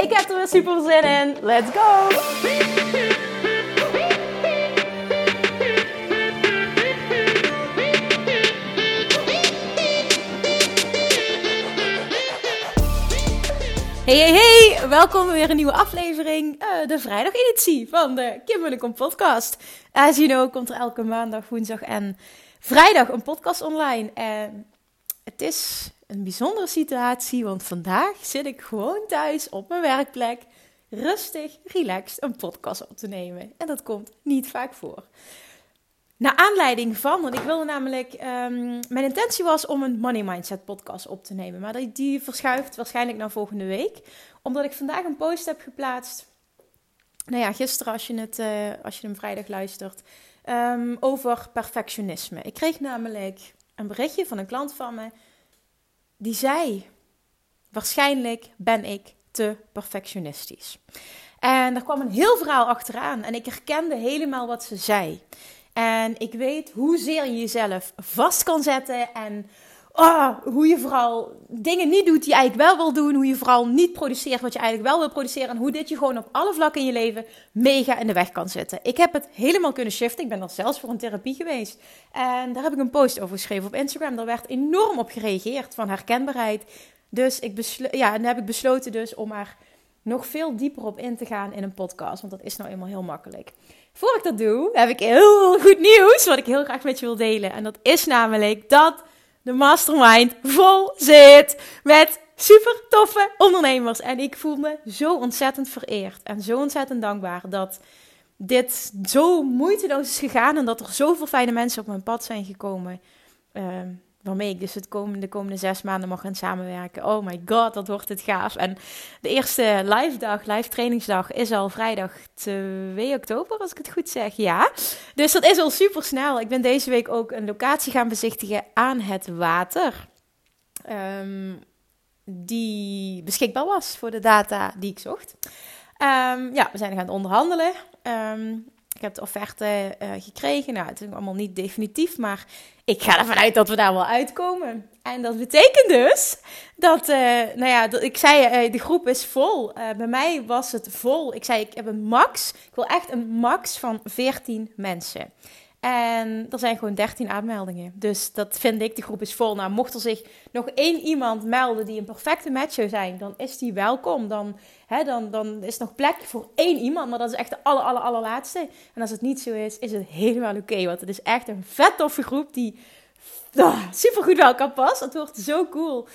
Ik heb er weer super zin in. Let's go! Hey, hey, hey! Welkom bij weer een nieuwe aflevering. Uh, de vrijdageditie van de Kim Munnekom podcast. As you know komt er elke maandag, woensdag en vrijdag een podcast online. En het is een bijzondere situatie, want vandaag zit ik gewoon thuis op mijn werkplek. Rustig, relaxed een podcast op te nemen. En dat komt niet vaak voor. Naar aanleiding van, want ik wilde namelijk, um, mijn intentie was om een Money Mindset podcast op te nemen. Maar die, verschuift waarschijnlijk naar volgende week. Omdat ik vandaag een post heb geplaatst. Nou ja, gisteren als je, het, uh, als je hem vrijdag luistert. Um, over perfectionisme. Ik kreeg namelijk een berichtje van een klant van me. Die zei, waarschijnlijk ben ik te perfectionistisch. En er kwam een heel verhaal achteraan. En ik herkende helemaal wat ze zei. En ik weet hoezeer je jezelf vast kan zetten. En oh, hoe je vooral dingen niet doet die je eigenlijk wel wil doen. Hoe je vooral niet produceert wat je eigenlijk wel wil produceren. En hoe dit je gewoon op alle vlakken in je leven mega in de weg kan zitten. Ik heb het helemaal kunnen shiften. Ik ben er zelfs voor een therapie geweest. En daar heb ik een post over geschreven op Instagram. Daar werd enorm op gereageerd van herkenbaarheid. Dus ik ja, en heb ik besloten dus om er nog veel dieper op in te gaan in een podcast. Want dat is nou eenmaal heel makkelijk. Voor ik dat doe, heb ik heel goed nieuws wat ik heel graag met je wil delen. En dat is namelijk dat de mastermind vol zit met super toffe ondernemers. En ik voel me zo ontzettend vereerd en zo ontzettend dankbaar dat dit zo moeiteloos is gegaan en dat er zoveel fijne mensen op mijn pad zijn gekomen. Ehm, waarmee dus het komende, de komende zes maanden mag gaan samenwerken. Oh my god, dat wordt het gaaf. En de eerste live dag, live trainingsdag, is al vrijdag 2 oktober, als ik het goed zeg. Ja, dus dat is al super snel. Ik ben deze week ook een locatie gaan bezichtigen aan het water. Ehm, die beschikbaar was voor de data die ik zocht. Um, ja, we zijn gaan onderhandelen. Um, ik heb de offerte uh, gekregen. Nou, het is allemaal niet definitief, maar ik ga ervan uit dat we daar wel uitkomen. En dat betekent dus dat, uh, nou ja, dat, ik zei, uh, de groep is vol. bij mij was het vol. Ik zei, ik heb een max. Ik wil echt een max van 14 mensen. En er zijn gewoon 13 aanmeldingen. Dus dat vind ik, de groep is vol. Nou, mocht er zich nog één iemand melden die een perfecte match zou zijn, dan is die welkom. Dan, hè, dan, dan is nog plek voor één iemand, maar dat is echt de aller, aller, allerlaatste. En als het niet zo is, is het helemaal oké. want het is echt een vet toffe groep die oh, super goed bij elkaar past. Het wordt zo cool.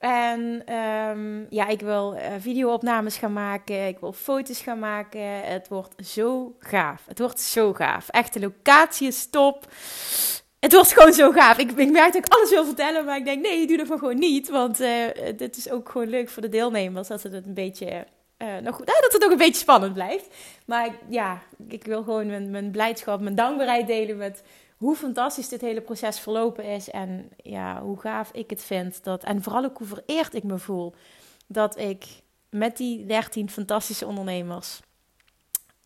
En um, ja, ik wil uh, videoopnames gaan maken. Ik wil foto's gaan maken. Het wordt zo gaaf. Het wordt zo gaaf. Echt, de locatie is top. Het wordt gewoon zo gaaf. Ik, ik merk dat ik alles wil vertellen, maar ik denk, nee, doe dat gewoon niet. Want uh, dit is ook gewoon leuk voor de deelnemers. Dat het een beetje, uh, nog, dat het ook een beetje spannend blijft. Maar ja, ik wil gewoon mijn, mijn blijdschap, mijn dankbaarheid delen met hoe fantastisch dit hele proces verlopen is. En ja, hoe gaaf ik het vind. Dat, en vooral ook hoe vereerd ik me voel. Dat ik met die 13 fantastische ondernemers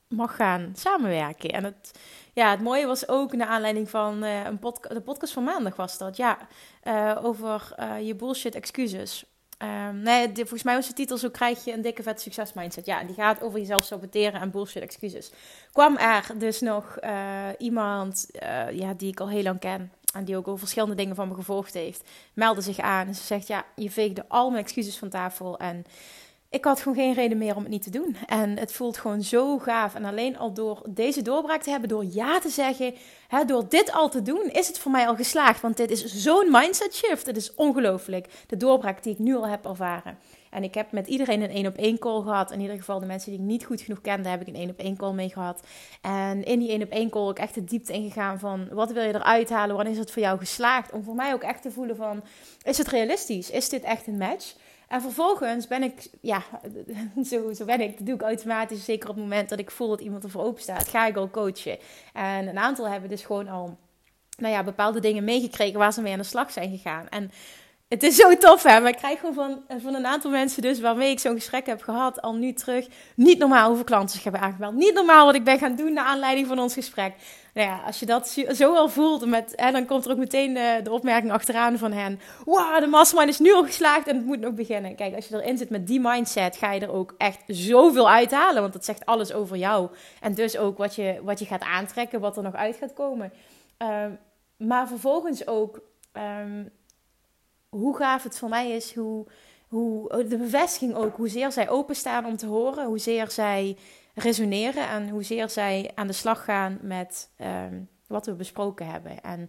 mag gaan samenwerken. En het, ja, het mooie was ook naar aanleiding van uh, een podca de podcast van maandag was dat. Ja, uh, over uh, je bullshit excuses. Um, nee, volgens mij was de titel Zo krijg je een dikke vet succes mindset. Ja, die gaat over jezelf saboteren en bullshit excuses. Kwam er dus nog uh, iemand uh, ja, die ik al heel lang ken. En die ook al verschillende dingen van me gevolgd heeft. Meldde zich aan en ze zegt ja, je veegde al mijn excuses van tafel. En ik had gewoon geen reden meer om het niet te doen. En het voelt gewoon zo gaaf. En alleen al door deze doorbraak te hebben, door ja te zeggen, hè, door dit al te doen, is het voor mij al geslaagd. Want dit is zo'n mindset shift. Het is ongelooflijk. De doorbraak die ik nu al heb ervaren. En ik heb met iedereen een één op één call gehad. In ieder geval de mensen die ik niet goed genoeg kende, heb ik een één op één call mee gehad. En in die één op één call ook echt de diepte ingegaan van wat wil je eruit halen? Wanneer is het voor jou geslaagd? Om voor mij ook echt te voelen van, is het realistisch? Is dit echt een match? En vervolgens ben ik, ja, zo, zo ben ik. Dat doe ik automatisch. Zeker op het moment dat ik voel dat iemand ervoor open staat, ga ik al coachen. En een aantal hebben dus gewoon al, nou ja, bepaalde dingen meegekregen waar ze mee aan de slag zijn gegaan. En het is zo tof, hè? Maar ik krijg gewoon van, van een aantal mensen dus waarmee ik zo'n gesprek heb gehad, al nu terug. Niet normaal hoeveel klanten zich hebben aangemeld. Niet normaal wat ik ben gaan doen naar aanleiding van ons gesprek. Nou ja, als je dat zo al voelt, met, hè, dan komt er ook meteen de, de opmerking achteraan van hen. Wow, de mastermind is nu al geslaagd en het moet nog beginnen. Kijk, als je erin zit met die mindset, ga je er ook echt zoveel uithalen. Want dat zegt alles over jou. En dus ook wat je, wat je gaat aantrekken, wat er nog uit gaat komen. Ehm, maar vervolgens ook... Ehm, hoe gaaf het voor mij is, hoe, hoe oh, de bevestiging ook, hoezeer zij openstaan om te horen, hoezeer zij resoneren en hoezeer zij aan de slag gaan met ehm, wat we besproken hebben. En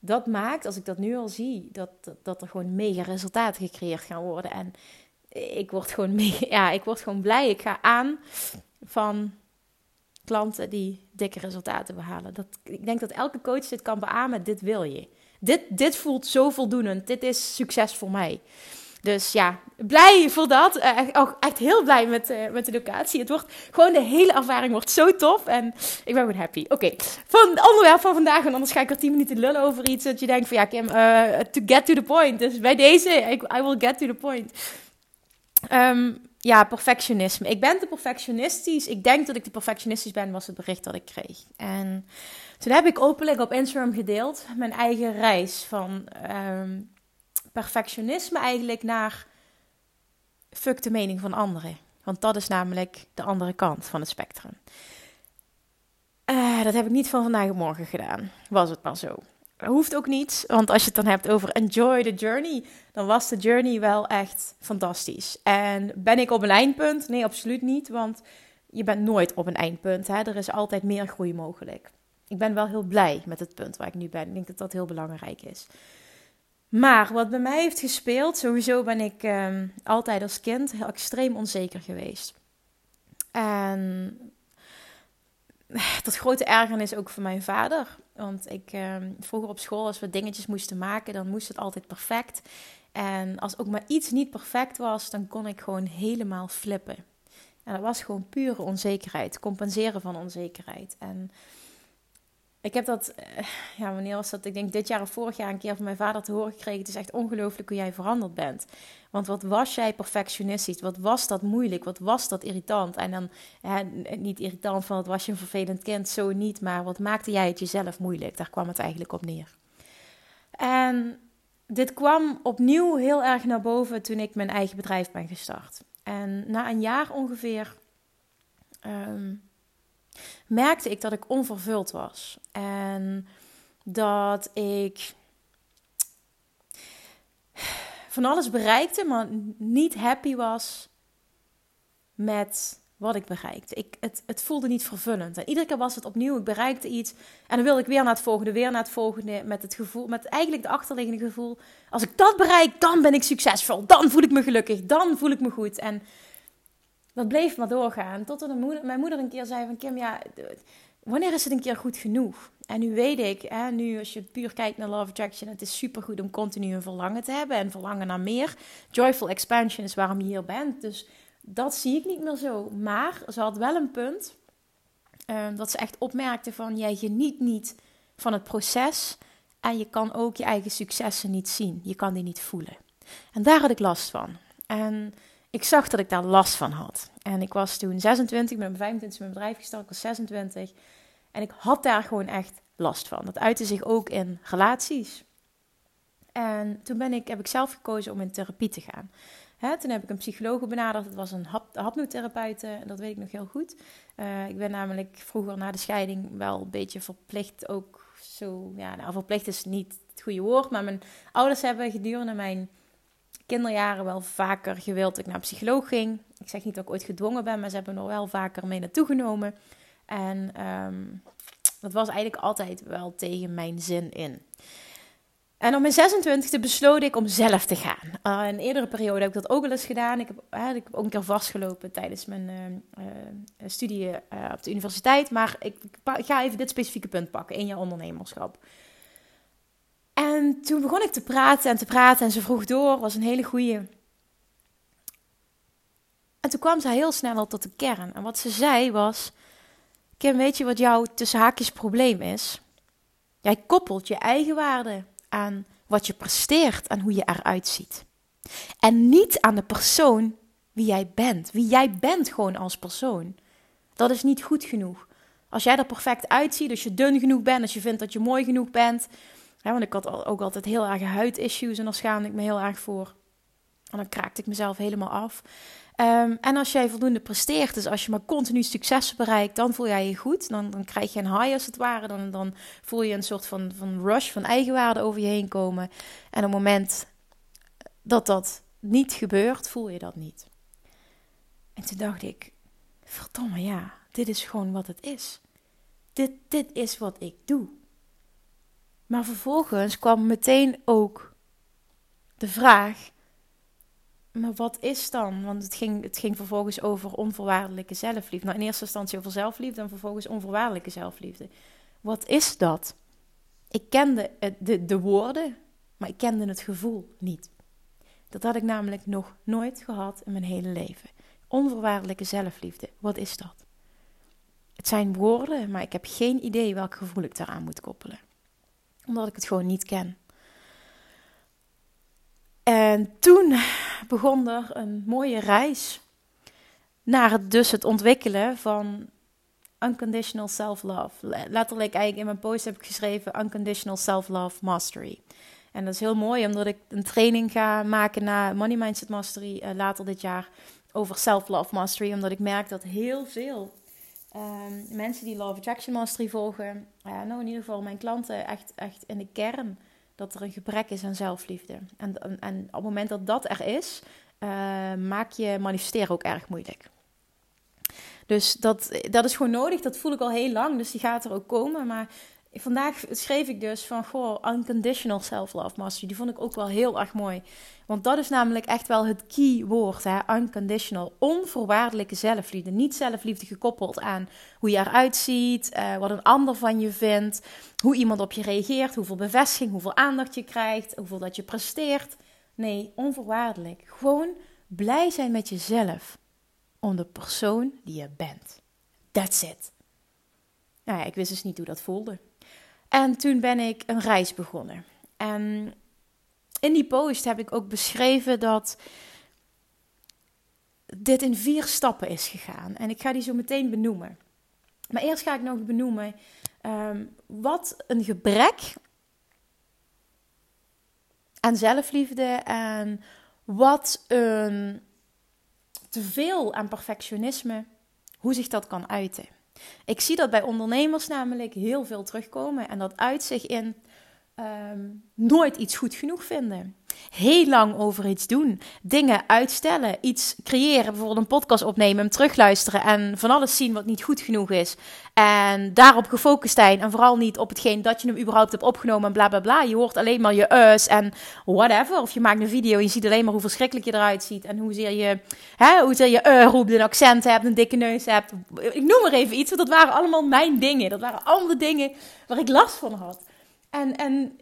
dat maakt, als ik dat nu al zie, dat, dat, er gewoon mega resultaten gecreëerd gaan worden. En ik word gewoon ja, ik word gewoon blij. Ik ga aan van klanten die dikke resultaten behalen. Dat, ik denk dat elke coach dit kan beamen. Dit wil je. Dit, dit voelt zo voldoenend. Dit is succes voor mij. Dus ja, blij voor dat. Ook echt heel blij met, uh, met de locatie. Het wordt gewoon de hele ervaring wordt zo tof. En ik ben gewoon happy. Oké, van het onderwerp van vandaag. En anders ga ik er 10 minuten lullen over iets. Dat je denkt van ja, Kim, uh, to get to the point. Dus bij deze, I, will get to the point. Um, ja, perfectionisme. Ik ben te perfectionistisch. Ik denk dat ik te perfectionistisch ben, was het bericht dat ik kreeg. En toen heb ik openlijk op Instagram gedeeld mijn eigen reis van um, perfectionisme eigenlijk naar fuck de mening van anderen. Want dat is namelijk de andere kant van het spectrum. Uh, dat heb ik niet van vandaag op morgen gedaan. Was het maar zo. Hoeft ook niet, want als je het dan hebt over enjoy the journey, dan was de journey wel echt fantastisch. En ben ik op een eindpunt? Nee, absoluut niet, want je bent nooit op een eindpunt. Hè? Er is altijd meer groei mogelijk. Ik ben wel heel blij met het punt waar ik nu ben. Ik denk dat dat heel belangrijk is. Maar wat bij mij heeft gespeeld, sowieso ben ik um, altijd als kind heel extreem onzeker geweest. En tot grote ergernis ook van mijn vader. Want ik um, vroeger op school, als we dingetjes moesten maken, dan moest het altijd perfect. En als ook maar iets niet perfect was, dan kon ik gewoon helemaal flippen. En dat was gewoon pure onzekerheid, compenseren van onzekerheid. En ik heb dat, eh, ja, wanneer was dat? Ik denk dit jaar of vorig jaar een keer van mijn vader te horen gekregen. Het is echt ongelooflijk hoe jij veranderd bent. Want wat was jij perfectionistisch? Wat was dat moeilijk? Wat was dat irritant? En dan, niet irritant van het was je een vervelend kind, zo niet. Maar wat maakte jij het jezelf moeilijk? Daar kwam het eigenlijk op neer. En dit kwam opnieuw heel erg naar boven toen ik mijn eigen bedrijf ben gestart. En na een jaar ongeveer ehm, merkte ik dat ik onvervuld was. En dat ik van alles bereikte, maar niet happy was met wat ik bereikte. Ik, het, het voelde niet vervullend. En iedere keer was het opnieuw, ik bereikte iets. En dan wilde ik weer naar het volgende, weer naar het volgende. Met het gevoel, met eigenlijk de achterliggende gevoel. Als ik dat bereik, dan ben ik succesvol. Dan voel ik me gelukkig. Dan voel ik me goed. En dat bleef maar doorgaan. Tot moeder, mijn moeder een keer zei van Kim, ja, wanneer is het een keer goed genoeg? En nu weet ik, hè, nu als je puur kijkt naar Love Attraction, het is supergoed om continu een verlangen te hebben en verlangen naar meer. Joyful expansion is waarom je hier bent. Dus dat zie ik niet meer zo. Maar ze had wel een punt uh, dat ze echt opmerkte van jij geniet niet van het proces en je kan ook je eigen successen niet zien. Je kan die niet voelen. En daar had ik last van. En ik zag dat ik daar last van had. En ik was toen 26, ik ben op 25 mijn bedrijf gestart, ik was 26. En ik had daar gewoon echt last van. Dat uitte zich ook in relaties. En toen ben ik, heb ik zelf gekozen om in therapie te gaan. Hè, toen heb ik een psycholoog benaderd. Het was een hap, hapnotherapeute. Dat weet ik nog heel goed. Uh, ik ben namelijk vroeger na de scheiding wel een beetje verplicht ook zo... Ja, nou, verplicht is niet het goede woord. Maar mijn ouders hebben gedurende mijn kinderjaren wel vaker gewild dat ik naar psycholoog ging. Ik zeg niet dat ik ooit gedwongen ben, maar ze hebben er wel vaker mee naartoe genomen. En um, dat was eigenlijk altijd wel tegen mijn zin in. En op mijn 26e besloot ik om zelf te gaan. Uh, in een eerdere periode heb ik dat ook wel eens gedaan. Ik heb, uh, ik heb ook een keer vastgelopen tijdens mijn uh, studie op de universiteit. Maar ik, ik, ga even dit specifieke punt pakken. in je ondernemerschap. En toen begon ik te praten en te praten en ze vroeg door. was een hele goede. En toen kwam ze heel snel al tot de kern. En wat ze zei was: Kim, weet je wat jouw tussen haakjes probleem is? Jij koppelt je eigen waarde aan wat je presteert en hoe je eruit ziet. En niet aan de persoon wie jij bent. Wie jij bent gewoon als persoon. Dat is niet goed genoeg. Als jij er perfect uitziet, als je dun genoeg bent, als je vindt dat je mooi genoeg bent. Want ik had ook altijd heel erg huidissues en daar schaamde ik me heel erg voor. En dan kraakte ik mezelf helemaal af. Ehm, en als jij voldoende presteert, dus als je maar continu succes bereikt, dan voel jij je goed. Dan, dan krijg je een high als het ware. Dan, dan voel je een soort van, van rush van eigenwaarde over je heen komen. En op het moment dat dat niet gebeurt, voel je dat niet. En toen dacht ik, verdomme ja, dit is gewoon wat het is. Dit, dit is wat ik doe. Maar vervolgens kwam meteen ook de vraag: maar wat is dan? Want het ging, het ging vervolgens over onvoorwaardelijke zelfliefde. Nou, in eerste instantie over zelfliefde en vervolgens onvoorwaardelijke zelfliefde. Wat is dat? Ik kende de, de woorden, maar ik kende het gevoel niet. Dat had ik namelijk nog nooit gehad in mijn hele leven. Onvoorwaardelijke zelfliefde, wat is dat? Het zijn woorden, maar ik heb geen idee welk gevoel ik daaraan moet koppelen. Omdat ik het gewoon niet ken. En toen begon er een mooie reis naar het, dus het ontwikkelen van unconditional self-love. Letterlijk eigenlijk in mijn post heb ik geschreven unconditional self-love mastery. En dat is heel mooi omdat ik een training ga maken na Money Mindset Mastery uh, later dit jaar over self-love mastery. Omdat ik merk dat heel veel um, mensen die Love Attraction Mastery volgen, nou in ieder geval mijn klanten, echt, echt in de kern dat er een gebrek is aan zelfliefde. En, en, op het moment dat dat er is, uh, maak je manifesteren ook erg moeilijk. Dus dat, dat is gewoon nodig. Dat voel ik al heel lang. Dus die gaat er ook komen. Maar vandaag schreef ik dus van, goh, unconditional self-love mastery. Die vond ik ook wel heel erg mooi. Want dat is namelijk echt wel het key woord, hè? unconditional. Onvoorwaardelijke zelfliefde. Niet zelfliefde gekoppeld aan hoe je eruit ziet, uh, wat een ander van je vindt, hoe iemand op je reageert, hoeveel bevestiging, hoeveel aandacht je krijgt, hoeveel dat je presteert. Nee, onvoorwaardelijk. Gewoon blij zijn met jezelf. Om de persoon die je bent. That's it. Nou ja, ik wist dus niet hoe dat voelde. En toen ben ik een reis begonnen. En in die post heb ik ook beschreven dat dit in vier stappen is gegaan. En ik ga die zo meteen benoemen. Maar eerst ga ik nog benoemen ehm, wat een gebrek aan zelfliefde en wat een teveel aan perfectionisme, hoe zich dat kan uiten. Ik zie dat bij ondernemers namelijk heel veel terugkomen en dat uit zich in Ehm, nooit iets goed genoeg vinden. Heel lang over iets doen. Dingen uitstellen. Iets creëren. Bijvoorbeeld een podcast opnemen. Hem terugluisteren. En van alles zien wat niet goed genoeg is. En daarop gefocust zijn. En vooral niet op hetgeen dat je hem überhaupt hebt opgenomen. En bla bla bla. Je hoort alleen maar je us en whatever. Of je maakt een video en je ziet alleen maar hoe verschrikkelijk je eruit ziet. En hoezeer je, hè, hoezeer je uh roept. Een accent hebt. Een dikke neus hebt. Ik noem maar even iets. Want dat waren allemaal mijn dingen. Dat waren allemaal dingen waar ik last van had. En, en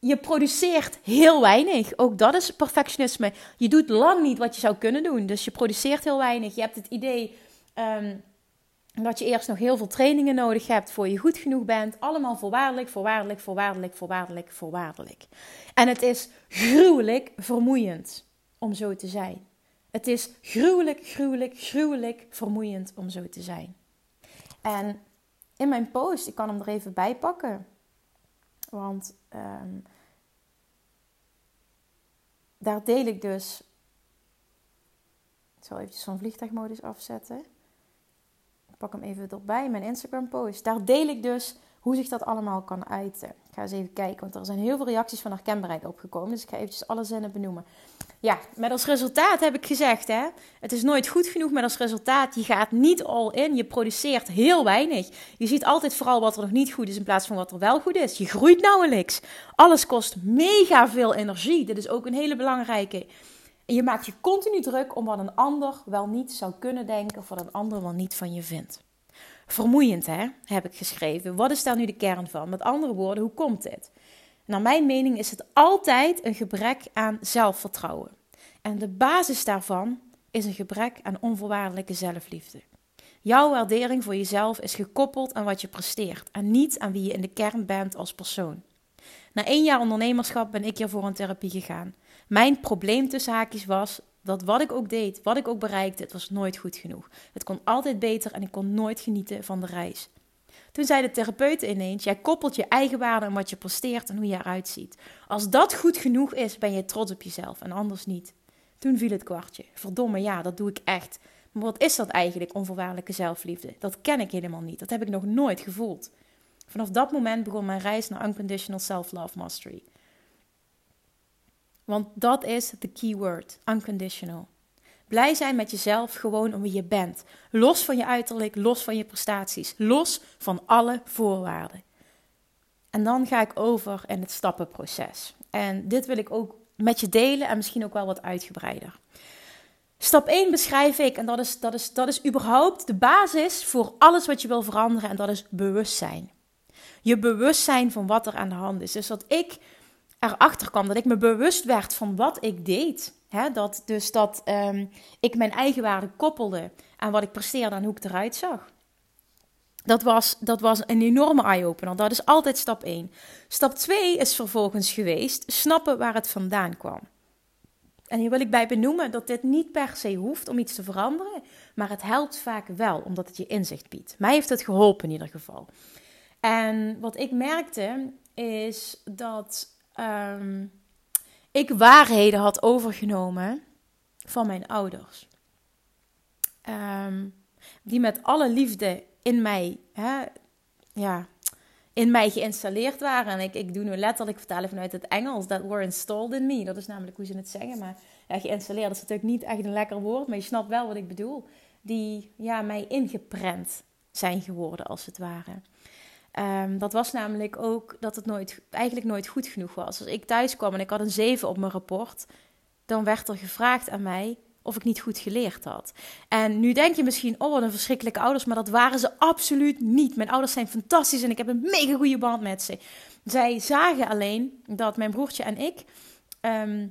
je produceert heel weinig. Ook dat is perfectionisme. Je doet lang niet wat je zou kunnen doen. Dus je produceert heel weinig. Je hebt het idee ehm, dat je eerst nog heel veel trainingen nodig hebt voor je goed genoeg bent. Allemaal voorwaardelijk, voorwaardelijk, voorwaardelijk, voorwaardelijk, voorwaardelijk. En het is gruwelijk vermoeiend om zo te zijn. Het is gruwelijk, gruwelijk, gruwelijk vermoeiend om zo te zijn. En in mijn post, ik kan hem er even bij pakken. Want ehm, daar deel ik dus. Ik zal even zo'n vliegtuigmodus afzetten. Ik pak hem even erbij, mijn Instagram post. Daar deel ik dus hoe zich dat allemaal kan uiten. Ga eens even kijken, want er zijn heel veel reacties van herkenbaarheid opgekomen. Dus ik ga eventjes alle zinnen benoemen. Ja, met als resultaat heb ik gezegd, hè, het is nooit goed genoeg met als resultaat. Je gaat niet all in, je produceert heel weinig. Je ziet altijd vooral wat er nog niet goed is in plaats van wat er wel goed is. Je groeit nauwelijks. Alles kost mega veel energie. Dit is ook een hele belangrijke. En je maakt je continu druk om wat een ander wel niet zou kunnen denken of wat een ander wel niet van je vindt. Vermoeiend, hè, heb ik geschreven. Wat is daar nu de kern van? Met andere woorden, hoe komt dit? Naar mijn mening is het altijd een gebrek aan zelfvertrouwen. En de basis daarvan is een gebrek aan onvoorwaardelijke zelfliefde. Jouw waardering voor jezelf is gekoppeld aan wat je presteert en niet aan wie je in de kern bent als persoon. Na één jaar ondernemerschap ben ik hier voor een therapie gegaan. Mijn probleem tussen haakjes was dat wat ik ook deed, wat ik ook bereikte, het was nooit goed genoeg. Het kon altijd beter en ik kon nooit genieten van de reis. Toen zei de therapeut ineens: Jij koppelt je eigen waarde aan wat je presteert en hoe je eruit ziet. Als dat goed genoeg is, ben je trots op jezelf en anders niet. Toen viel het kwartje. Verdomme, ja, dat doe ik echt. Maar wat is dat eigenlijk, onvoorwaardelijke zelfliefde? Dat ken ik helemaal niet. Dat heb ik nog nooit gevoeld. Vanaf dat moment begon mijn reis naar unconditional self-love mastery. Want dat is de keyword, unconditional. Blij zijn met jezelf gewoon om wie je bent. Los van je uiterlijk, los van je prestaties, los van alle voorwaarden. En dan ga ik over in het stappenproces. En dit wil ik ook met je delen en misschien ook wel wat uitgebreider. Stap 1 beschrijf ik, en dat is, dat, is, dat is überhaupt de basis voor alles wat je wil veranderen, en dat is bewustzijn. Je bewustzijn van wat er aan de hand is. Dus dat ik erachter kwam, dat ik me bewust werd van wat ik deed. dat, dus dat um, ik mijn eigen waarde koppelde aan wat ik presteerde en hoe ik eruit zag. Dat was, dat was een enorme eye-opener. Dat is altijd stap 1. Stap 2 is vervolgens geweest snappen waar het vandaan kwam. En hier wil ik bij benoemen dat dit niet per se hoeft om iets te veranderen, maar het helpt vaak wel, omdat het je inzicht biedt. Mij heeft het geholpen in ieder geval. En wat ik merkte is dat um, ik waarheden had overgenomen van mijn ouders. Um, die met alle liefde in mij, hè, ja, in mij geïnstalleerd waren. En ik, ik doe nu letterlijk vertalen vanuit het Engels. That were installed in me. Dat is namelijk hoe ze het zeggen. Maar ja, geïnstalleerd is natuurlijk niet echt een lekker woord. Maar je snapt wel wat ik bedoel. Die ja, mij ingeprent zijn geworden, als het ware. Um, dat was namelijk ook dat het nooit, eigenlijk nooit goed genoeg was. Als ik thuis kwam en ik had een 7 op mijn rapport, dan werd er gevraagd aan mij of ik niet goed geleerd had. En nu denk je misschien, oh wat een verschrikkelijke ouders, maar dat waren ze absoluut niet. Mijn ouders zijn fantastisch en ik heb een mega goede band met ze. Zij zagen alleen dat mijn broertje en ik, uh,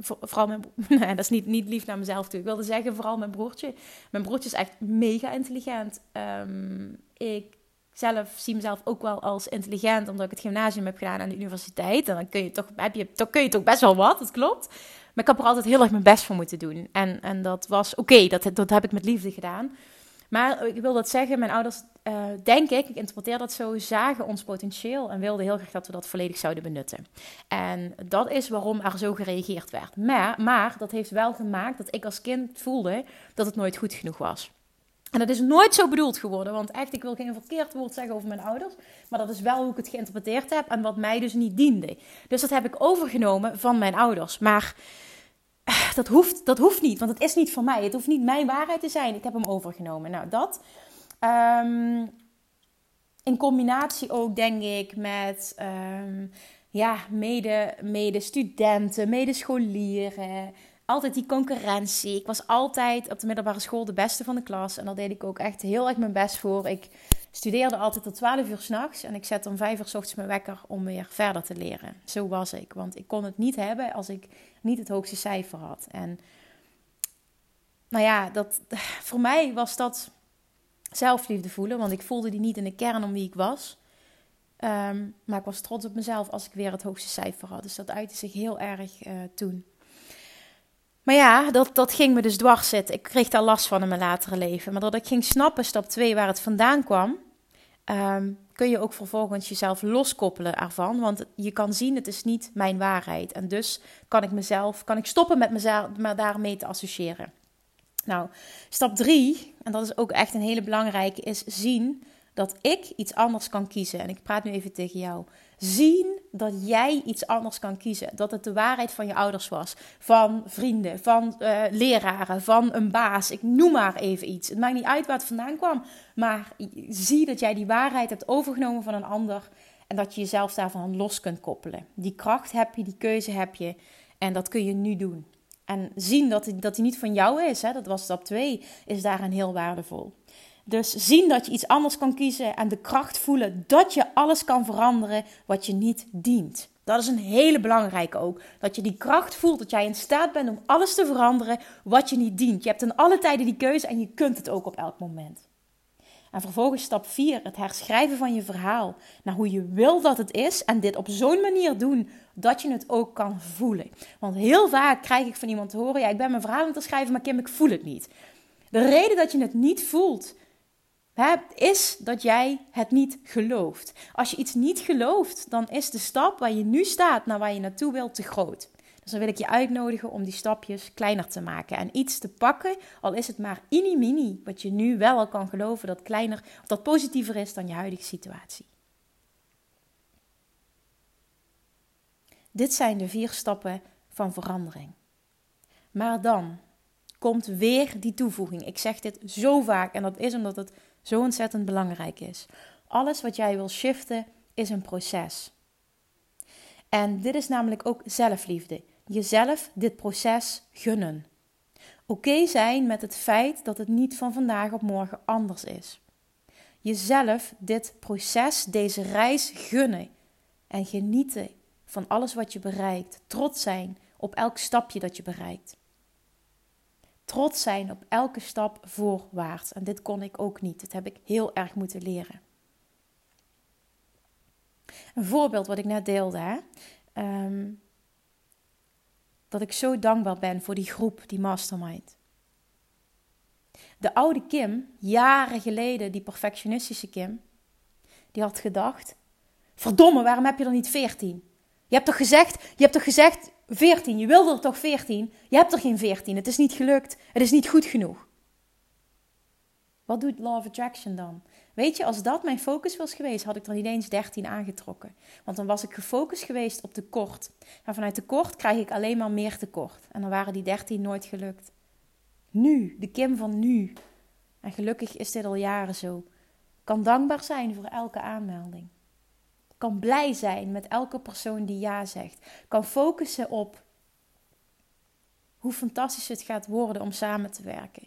vooral mijn, nee, dat is niet, niet lief naar mezelf toe. Ik wilde zeggen vooral mijn broertje. Mijn broertje is echt mega intelligent. Um, ik zelf zie mezelf ook wel als intelligent, omdat ik het gymnasium heb gedaan aan de universiteit. En dan kun je toch, heb je, dan kun je toch best wel wat, dat klopt. Maar ik heb er altijd heel erg mijn best voor moeten doen. En, en dat was oké, dat, dat heb ik met liefde gedaan. Maar ik wil dat zeggen, mijn ouders, uh, denk ik, ik interpreteer dat zo, zagen ons potentieel en wilden heel graag dat we dat volledig zouden benutten. En dat is waarom er zo gereageerd werd. Maar, maar dat heeft wel gemaakt dat ik als kind voelde dat het nooit goed genoeg was. En dat is nooit zo bedoeld geworden, want echt, ik wil geen verkeerd woord zeggen over mijn ouders, maar dat is wel hoe ik het geïnterpreteerd heb en wat mij dus niet diende. Dus dat heb ik overgenomen van mijn ouders. Maar eh, dat hoeft, dat hoeft niet, want het is niet van mij. Het hoeft niet mijn waarheid te zijn. Ik heb hem overgenomen. Nou, dat. Um, in combinatie ook, denk ik, met um, ja, mede, mede medescholieren altijd die concurrentie. Ik was altijd op de middelbare school de beste van de klas. En daar deed ik ook echt heel erg mijn best voor. Ik studeerde altijd tot 12 uur s'nachts. En ik zette om 5 uur s ochtends mijn wekker om weer verder te leren. Zo was ik. Want ik kon het niet hebben als ik niet het hoogste cijfer had. En nou ja, dat, voor mij was dat zelfliefde voelen. Want ik voelde die niet in de kern om wie ik was. Ehm, maar ik was trots op mezelf als ik weer het hoogste cijfer had. Dus dat uitte zich heel erg uh, toen. Maar ja, dat, dat ging me dus dwars zitten. Ik kreeg daar last van in mijn latere leven. Maar dat ik ging snappen, stap 2, waar het vandaan kwam, um, kun je ook vervolgens jezelf loskoppelen ervan. Want je kan zien, het is niet mijn waarheid. En dus kan ik mezelf, kan ik stoppen met mezelf maar daarmee te associëren. Nou, stap 3, en dat is ook echt een hele belangrijke, is zien dat ik iets anders kan kiezen. En ik praat nu even tegen jou. Zien dat jij iets anders kan kiezen. Dat het de waarheid van je ouders was, van vrienden, van uh, leraren, van een baas. Ik noem maar even iets. Het maakt niet uit waar het vandaan kwam, maar zie dat jij die waarheid hebt overgenomen van een ander en dat je jezelf daarvan los kunt koppelen. Die kracht heb je, die keuze heb je en dat kun je nu doen. En zien dat die, dat niet van jou is, hè, dat was stap 2, is daarin heel waardevol. Dus zien dat je iets anders kan kiezen en de kracht voelen dat je alles kan veranderen wat je niet dient. Dat is een hele belangrijke ook. Dat je die kracht voelt, dat jij in staat bent om alles te veranderen wat je niet dient. Je hebt in alle tijden die keuze en je kunt het ook op elk moment. En vervolgens stap 4, het herschrijven van je verhaal naar hoe je wil dat het is. En dit op zo'n manier doen dat je het ook kan voelen. Want heel vaak krijg ik van iemand te horen: ja, ik ben mijn verhaal aan het schrijven, maar Kim, ik voel het niet. De reden dat je het niet voelt, is dat jij het niet gelooft. Als je iets niet gelooft, dan is de stap waar je nu staat naar waar je naartoe wilt te groot. Dus dan wil ik je uitnodigen om die stapjes kleiner te maken en iets te pakken, al is het maar mini-mini, wat je nu wel al kan geloven dat kleiner of dat positiever is dan je huidige situatie. Dit zijn de vier stappen van verandering. Maar dan komt weer die toevoeging. Ik zeg dit zo vaak en dat is omdat het zo ontzettend belangrijk is. Alles wat jij wil shiften is een proces. En dit is namelijk ook zelfliefde. Jezelf dit proces gunnen. Oké zijn met het feit dat het niet van vandaag op morgen anders is. Jezelf dit proces, deze reis gunnen en genieten van alles wat je bereikt. Trots zijn op elk stapje dat je bereikt. Trots zijn op elke stap voorwaarts. En dit kon ik ook niet. Dit heb ik heel erg moeten leren. Een voorbeeld wat ik net deelde. Hè? Ehm, dat ik zo dankbaar ben voor die groep, die mastermind. De oude Kim, jaren geleden, die perfectionistische Kim, die had gedacht: Verdomme, waarom heb je er niet 14? Je hebt toch gezegd, je hebt toch gezegd 14, je wilde er toch 14? Je hebt er geen 14, het is niet gelukt, het is niet goed genoeg. Wat doet Law of Attraction dan? Weet je, als dat mijn focus was geweest, had ik er niet eens 13 aangetrokken. Want dan was ik gefocust geweest op tekort. En vanuit tekort krijg ik alleen maar meer tekort. En dan waren die 13 nooit gelukt. Nu, de Kim van nu. En gelukkig is dit al jaren zo. Kan dankbaar zijn voor elke aanmelding. Kan blij zijn met elke persoon die ja zegt. Kan focussen op hoe fantastisch het gaat worden om samen te werken.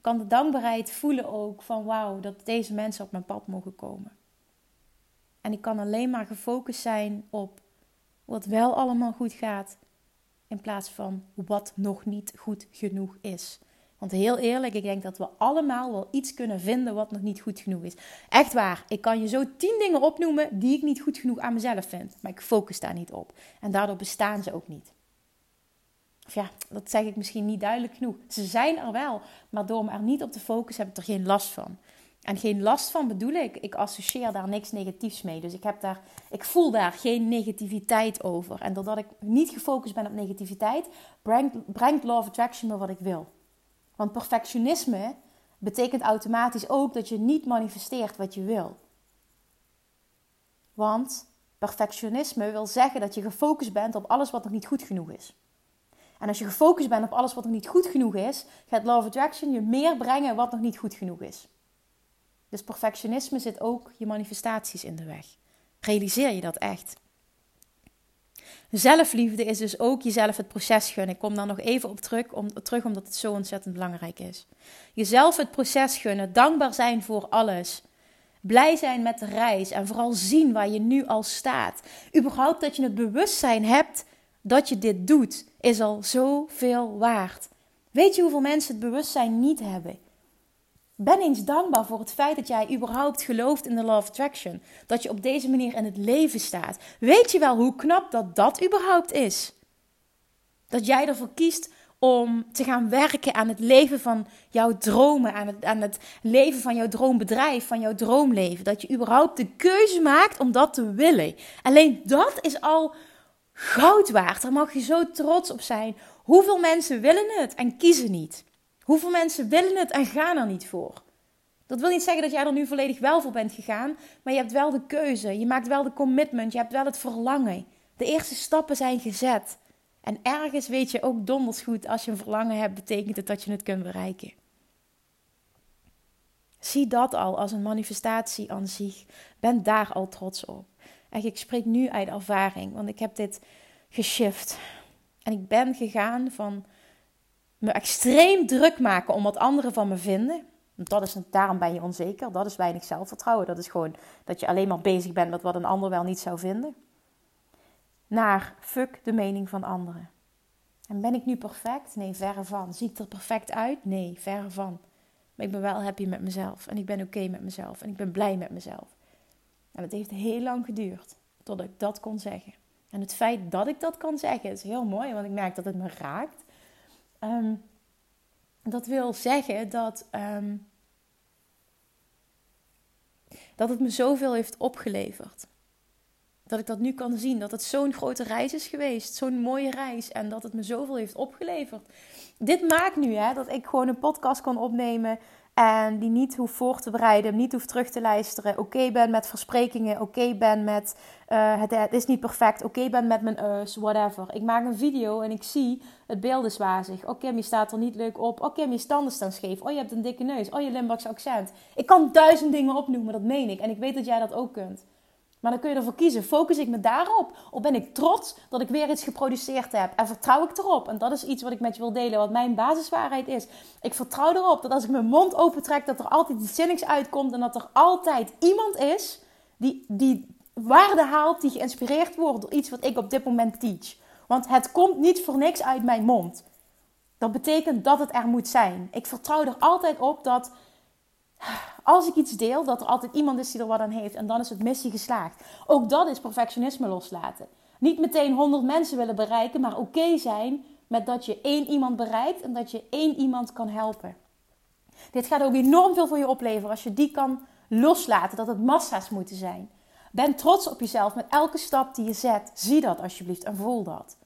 Kan de dankbaarheid voelen ook van wauw, dat deze mensen op mijn pad mogen komen. En ik kan alleen maar gefocust zijn op wat wel allemaal goed gaat, in plaats van wat nog niet goed genoeg is. Want heel eerlijk, ik denk dat we allemaal wel iets kunnen vinden wat nog niet goed genoeg is. Echt waar, ik kan je zo tien dingen opnoemen die ik niet goed genoeg aan mezelf vind. Maar ik focus daar niet op. En daardoor bestaan ze ook niet. Of ja, dat zeg ik misschien niet duidelijk genoeg. Ze zijn er wel, maar door me er niet op te focussen heb ik er geen last van. En geen last van bedoel ik, ik associeer daar niks negatiefs mee. Dus ik, heb daar, ik voel daar geen negativiteit over. En doordat ik niet gefocust ben op negativiteit, brengt, brengt Law of Attraction me wat ik wil. Want perfectionisme betekent automatisch ook dat je niet manifesteert wat je wil. Want perfectionisme wil zeggen dat je gefocust bent op alles wat nog niet goed genoeg is. En als je gefocust bent op alles wat nog niet goed genoeg is, gaat Law of Attraction je meer brengen wat nog niet goed genoeg is. Dus perfectionisme zit ook je manifestaties in de weg. Realiseer je dat echt? Zelfliefde is dus ook jezelf het proces gunnen. Ik kom daar nog even op terug, om, terug omdat het zo ontzettend belangrijk is. Jezelf het proces gunnen, dankbaar zijn voor alles. Blij zijn met de reis en vooral zien waar je nu al staat. Überhaupt dat je het bewustzijn hebt dat je dit doet, is al zoveel waard. Weet je hoeveel mensen het bewustzijn niet hebben? Ben eens dankbaar voor het feit dat jij überhaupt gelooft in de Law of Attraction. Dat je op deze manier in het leven staat. Weet je wel hoe knap dat dat überhaupt is? Dat jij ervoor kiest om te gaan werken aan het leven van jouw dromen, aan het, aan het leven van jouw droombedrijf, van jouw droomleven. Dat je überhaupt de keuze maakt om dat te willen. Alleen dat is al goud waard. Daar mag je zo trots op zijn. Hoeveel mensen willen het en kiezen niet? Hoeveel mensen willen het en gaan er niet voor? Dat wil niet zeggen dat jij er nu volledig wel voor bent gegaan, maar je hebt wel de keuze. Je maakt wel de commitment. Je hebt wel het verlangen. De eerste stappen zijn gezet. En ergens weet je ook donders goed, als je een verlangen hebt, betekent het dat je het kunt bereiken. Zie dat al als een manifestatie aan zich. Ben daar al trots op. En ik spreek nu uit ervaring, want ik heb dit geshift. En ik ben gegaan van me extreem druk maken om wat anderen van me vinden. Dat is, daarom ben je onzeker. Dat is weinig zelfvertrouwen. Dat is gewoon dat je alleen maar bezig bent met wat een ander wel niet zou vinden. naar fuck de mening van anderen. En ben ik nu perfect? Nee, verre van. Zie ik er perfect uit? Nee, verre van. Maar ik ben wel happy met mezelf. En ik ben oké met mezelf. En ik ben blij met mezelf. En het heeft heel lang geduurd tot ik dat kon zeggen. En het feit dat ik dat kan zeggen is heel mooi, want ik merk dat het me raakt. Ehm, dat wil zeggen dat, ehm, dat het me zoveel heeft opgeleverd. Dat ik dat nu kan zien. Dat het zo'n grote reis is geweest. Zo'n mooie reis. En dat het me zoveel heeft opgeleverd. Dit maakt nu hè, dat ik gewoon een podcast kan opnemen. En die niet hoef voor te bereiden, niet hoef terug te luisteren. Oké ben met versprekingen, oké ben met uh, het, is niet perfect, oké ben met mijn us, whatever. Ik maak een video en ik zie het beeld is wazig. Oké, je staat er niet leuk op. Oké, je standen staan scheef. Oh, je hebt een dikke neus. Oh, je Limburgse accent. Ik kan duizend dingen opnoemen, dat meen ik. En ik weet dat jij dat ook kunt. Maar dan kun je ervoor kiezen. Focus ik me daarop? Of ben ik trots dat ik weer iets geproduceerd heb? En vertrouw ik erop? En dat is iets wat ik met je wil delen, wat mijn basiswaarheid is. Ik vertrouw erop dat als ik mijn mond opentrek, dat er altijd iets zinnigs uitkomt. En dat er altijd iemand is die, die waarde haalt, die geïnspireerd wordt door iets wat ik op dit moment teach. Want het komt niet voor niks uit mijn mond. Dat betekent dat het er moet zijn. Ik vertrouw er altijd op dat als ik iets deel, dat er altijd iemand is die er wat aan heeft. En dan is het missie geslaagd. Ook dat is perfectionisme loslaten. Niet meteen 100 mensen willen bereiken, maar oké zijn met dat je één iemand bereikt en dat je één iemand kan helpen. Dit gaat ook enorm veel voor je opleveren als je die kan loslaten, dat het massa's moeten zijn. Ben trots op jezelf met elke stap die je zet. Zie dat alsjeblieft en voel dat.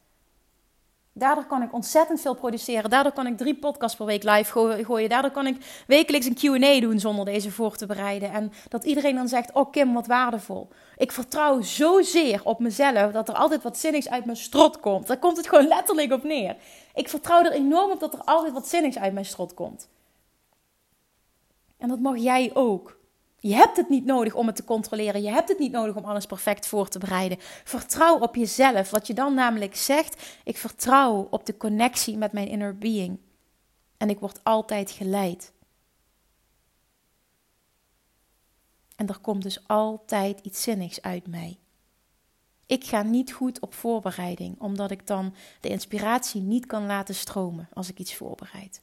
Daardoor kan ik ontzettend veel produceren. Daardoor kan ik drie podcasts per week live gooien. Daardoor kan ik wekelijks een QA doen zonder deze voor te bereiden. En dat iedereen dan zegt: Oh, Kim, wat waardevol. Ik vertrouw zozeer op mezelf dat er altijd wat zinnigs uit mijn strot komt. Daar komt het gewoon letterlijk op neer. Ik vertrouw er enorm op dat er altijd wat zinnigs uit mijn strot komt. En dat mag jij ook. Je hebt het niet nodig om het te controleren. Je hebt het niet nodig om alles perfect voor te bereiden. Vertrouw op jezelf. Wat je dan namelijk zegt, ik vertrouw op de connectie met mijn inner being. En ik word altijd geleid. En er komt dus altijd iets zinnigs uit mij. Ik ga niet goed op voorbereiding, omdat ik dan de inspiratie niet kan laten stromen als ik iets voorbereid.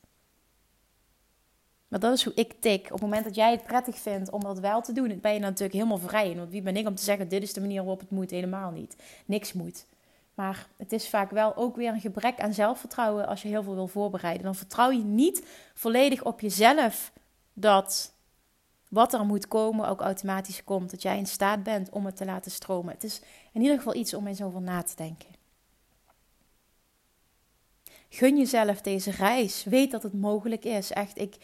Maar dat is hoe ik tik. Op het moment dat jij het prettig vindt om dat wel te doen, ben je natuurlijk helemaal vrij in. Want wie ben ik om te zeggen, dit is de manier waarop het moet? Helemaal niet. Niks moet. Maar het is vaak wel ook weer een gebrek aan zelfvertrouwen als je heel veel wil voorbereiden. Dan vertrouw je niet volledig op jezelf dat wat er moet komen ook automatisch komt. Dat jij in staat bent om het te laten stromen. Het is in ieder geval iets om eens over na te denken. Gun jezelf deze reis. Weet dat het mogelijk is. Echt, ik,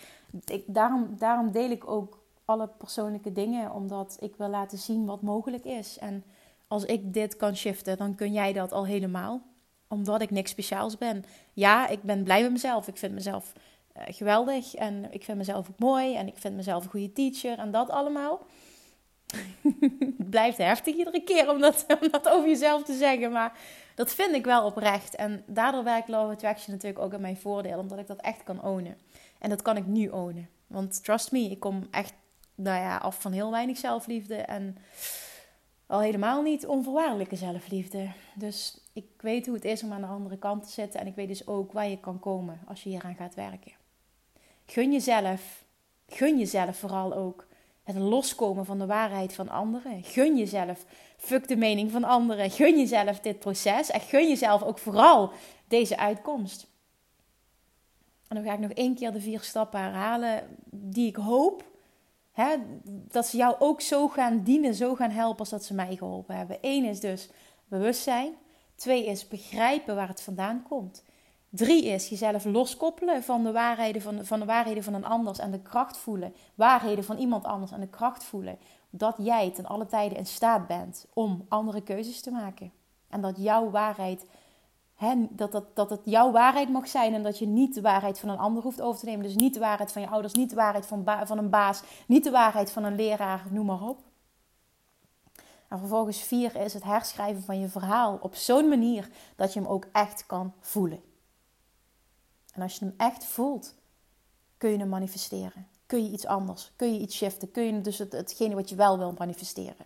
ik, daarom, daarom deel ik ook alle persoonlijke dingen, omdat ik wil laten zien wat mogelijk is. En als ik dit kan shiften, dan kun jij dat al helemaal. Omdat ik niks speciaals ben. Ja, ik ben blij met mezelf. Ik vind mezelf uh, geweldig en ik vind mezelf ook mooi en ik vind mezelf een goede teacher en dat allemaal. het blijft heftig iedere keer om dat, om dat over jezelf te zeggen, maar dat vind ik wel oprecht. En daardoor werkt Law of Attraction natuurlijk ook in mijn voordeel, omdat ik dat echt kan ownen. En dat kan ik nu ownen. Want trust me, ik kom echt nou ja, af van heel weinig zelfliefde. En al helemaal niet onvoorwaardelijke zelfliefde. Dus ik weet hoe het is om aan de andere kant te zitten. En ik weet dus ook waar je kan komen als je hieraan gaat werken. Gun jezelf, gun jezelf vooral ook het loskomen van de waarheid van anderen. Gun jezelf, fuck de mening van anderen. Gun jezelf dit proces en gun jezelf ook vooral deze uitkomst. En dan ga ik nog één keer de vier stappen herhalen die ik hoop hè, dat ze jou ook zo gaan dienen, zo gaan helpen als dat ze mij geholpen hebben. Eén is dus bewustzijn. Twee is begrijpen waar het vandaan komt. Drie is jezelf loskoppelen van de waarheden van, van de waarheden van een ander en de kracht voelen. Waarheden van iemand anders en de kracht voelen. Dat jij ten alle tijden in staat bent om andere keuzes te maken. En dat jouw waarheid dat, dat, dat het jouw waarheid mag zijn en dat je niet de waarheid van een ander hoeft over te nemen. Dus niet de waarheid van je ouders, niet de waarheid van, van een baas, niet de waarheid van een leraar, noem maar op. En vervolgens vier is het herschrijven van je verhaal op zo'n manier dat je hem ook echt kan voelen. En als je hem echt voelt, kun je hem manifesteren. Kun je iets anders, kun je iets shiften, kun je dus het, hetgene wat je wel wil manifesteren.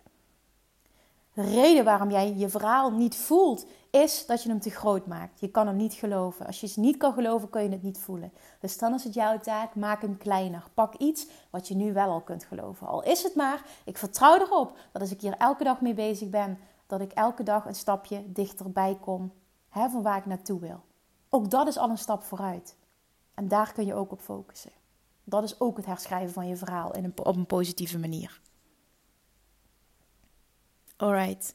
De reden waarom jij je verhaal niet voelt, is dat je hem te groot maakt. Je kan hem niet geloven. Als je het niet kan geloven, kun je het niet voelen. Dus dan is het jouw taak, maak hem kleiner. Pak iets wat je nu wel al kunt geloven. Al is het maar, ik vertrouw erop dat als ik hier elke dag mee bezig ben, dat ik elke dag een stapje dichterbij kom hè, van waar ik naartoe wil. Ook dat is al een stap vooruit. En daar kun je ook op focussen. Dat is ook het herschrijven van je verhaal in een, op een positieve manier. Alright.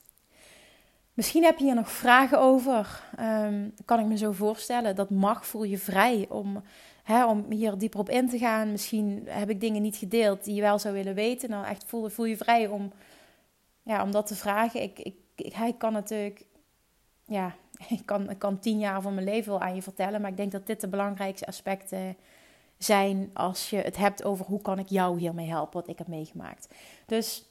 Misschien heb je hier nog vragen over. Um, kan ik me zo voorstellen. Dat mag, voel je vrij om, hè, om hier dieper op in te gaan. Misschien heb ik dingen niet gedeeld die je wel zou willen weten. Dan echt voel, voel je vrij om, ja, om dat te vragen. Ik, ik, ik, hij kan natuurlijk, ja, ik kan, ik kan tien jaar van mijn leven wel aan je vertellen. Maar ik denk dat dit de belangrijkste aspecten zijn als je het hebt over hoe kan ik jou hiermee helpen, wat ik heb meegemaakt. Dus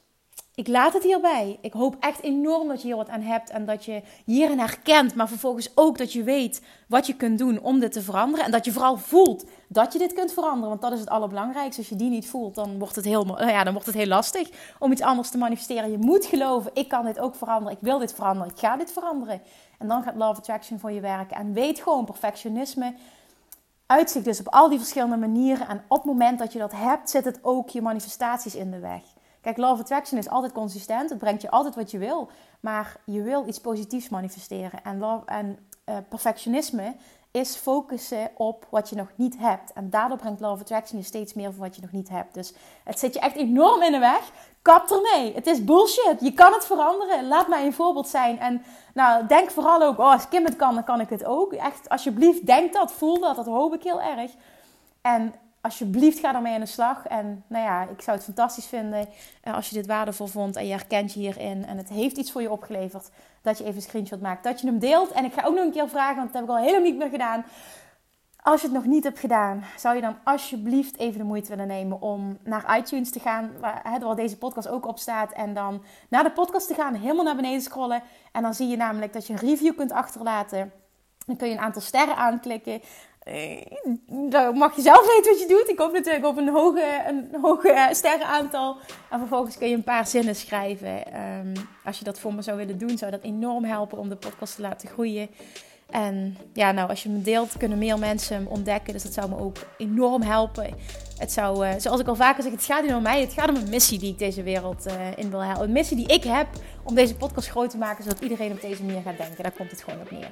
ik laat het hierbij. Ik hoop echt enorm dat je hier wat aan hebt en dat je hierin herkent, maar vervolgens ook dat je weet wat je kunt doen om dit te veranderen. En dat je vooral voelt dat je dit kunt veranderen, want dat is het allerbelangrijkste. Als je die niet voelt, dan wordt het heel, nou ja, dan wordt het heel lastig om iets anders te manifesteren. Je moet geloven, ik kan dit ook veranderen, ik wil dit veranderen, ik ga dit veranderen. En dan gaat Love Attraction voor je werken. En weet gewoon, perfectionisme uitzicht dus op al die verschillende manieren. En op het moment dat je dat hebt, zit het ook je manifestaties in de weg. Kijk, Love Attraction is altijd consistent. Het brengt je altijd wat je wil. Maar je wil iets positiefs manifesteren. En, love, en uh, perfectionisme is focussen op wat je nog niet hebt. En daardoor brengt Love Attraction je steeds meer van wat je nog niet hebt. Dus het zit je echt enorm in de weg. Kap ermee. Het is bullshit. Je kan het veranderen. Laat mij een voorbeeld zijn. En nou, denk vooral ook, oh, als Kim het kan, dan kan ik het ook. Echt, alsjeblieft, denk dat, voel dat. Dat hoop ik heel erg. En alsjeblieft ga ermee aan de slag. En nou ja, ik zou het fantastisch vinden eh, als je dit waardevol vond en je herkent je hierin en het heeft iets voor je opgeleverd, dat je even een screenshot maakt, dat je hem deelt. En ik ga ook nog een keer vragen, want dat heb ik al helemaal niet meer gedaan. Als je het nog niet hebt gedaan, zou je dan alsjeblieft even de moeite willen nemen om naar iTunes te gaan, waar, waar deze podcast ook op staat. En dan naar de podcast te gaan, helemaal naar beneden scrollen. En dan zie je namelijk dat je een review kunt achterlaten. Dan kun je een aantal sterren aanklikken. Eh, dan mag je zelf weten wat je doet. Ik hoop natuurlijk op een hoge, een hoge sterrenaantal. En vervolgens kun je een paar zinnen schrijven. Ehm, als je dat voor me zou willen doen, zou dat enorm helpen om de podcast te laten groeien. En ja, nou, als je hem deelt, kunnen meer mensen hem ontdekken. Dus dat zou me ook enorm helpen. Het zou, uh, zoals ik al vaker zeg, het gaat niet om mij. Het gaat om een missie die ik deze wereld uh, in wil helpen. Een missie die ik heb om deze podcast groot te maken, zodat iedereen op deze manier gaat denken. Daar komt het gewoon op neer.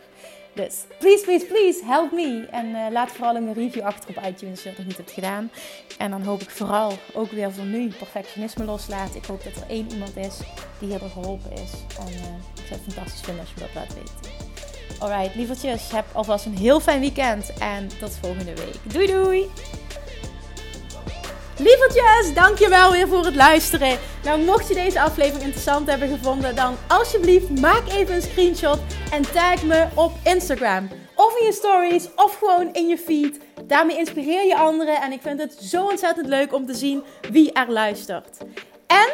Dus please, please, please, help me. En uh, laat vooral een review achter op iTunes als je dat nog niet hebt gedaan. En dan hoop ik vooral ook weer voor nu perfectionisme loslaten. Ik hoop dat er één iemand is die hierdoor geholpen is. En ik zou het fantastisch vinden als je dat laat weten. Alright, lievertjes, heb alvast een heel fijn weekend en tot volgende week. Doei doei! Lievertjes, dankjewel weer voor het luisteren. Nou, mocht je deze aflevering interessant hebben gevonden, dan alsjeblieft maak even een screenshot en tag me op Instagram. Of in je stories, of gewoon in je feed. Daarmee inspireer je anderen en ik vind het zo ontzettend leuk om te zien wie er luistert. En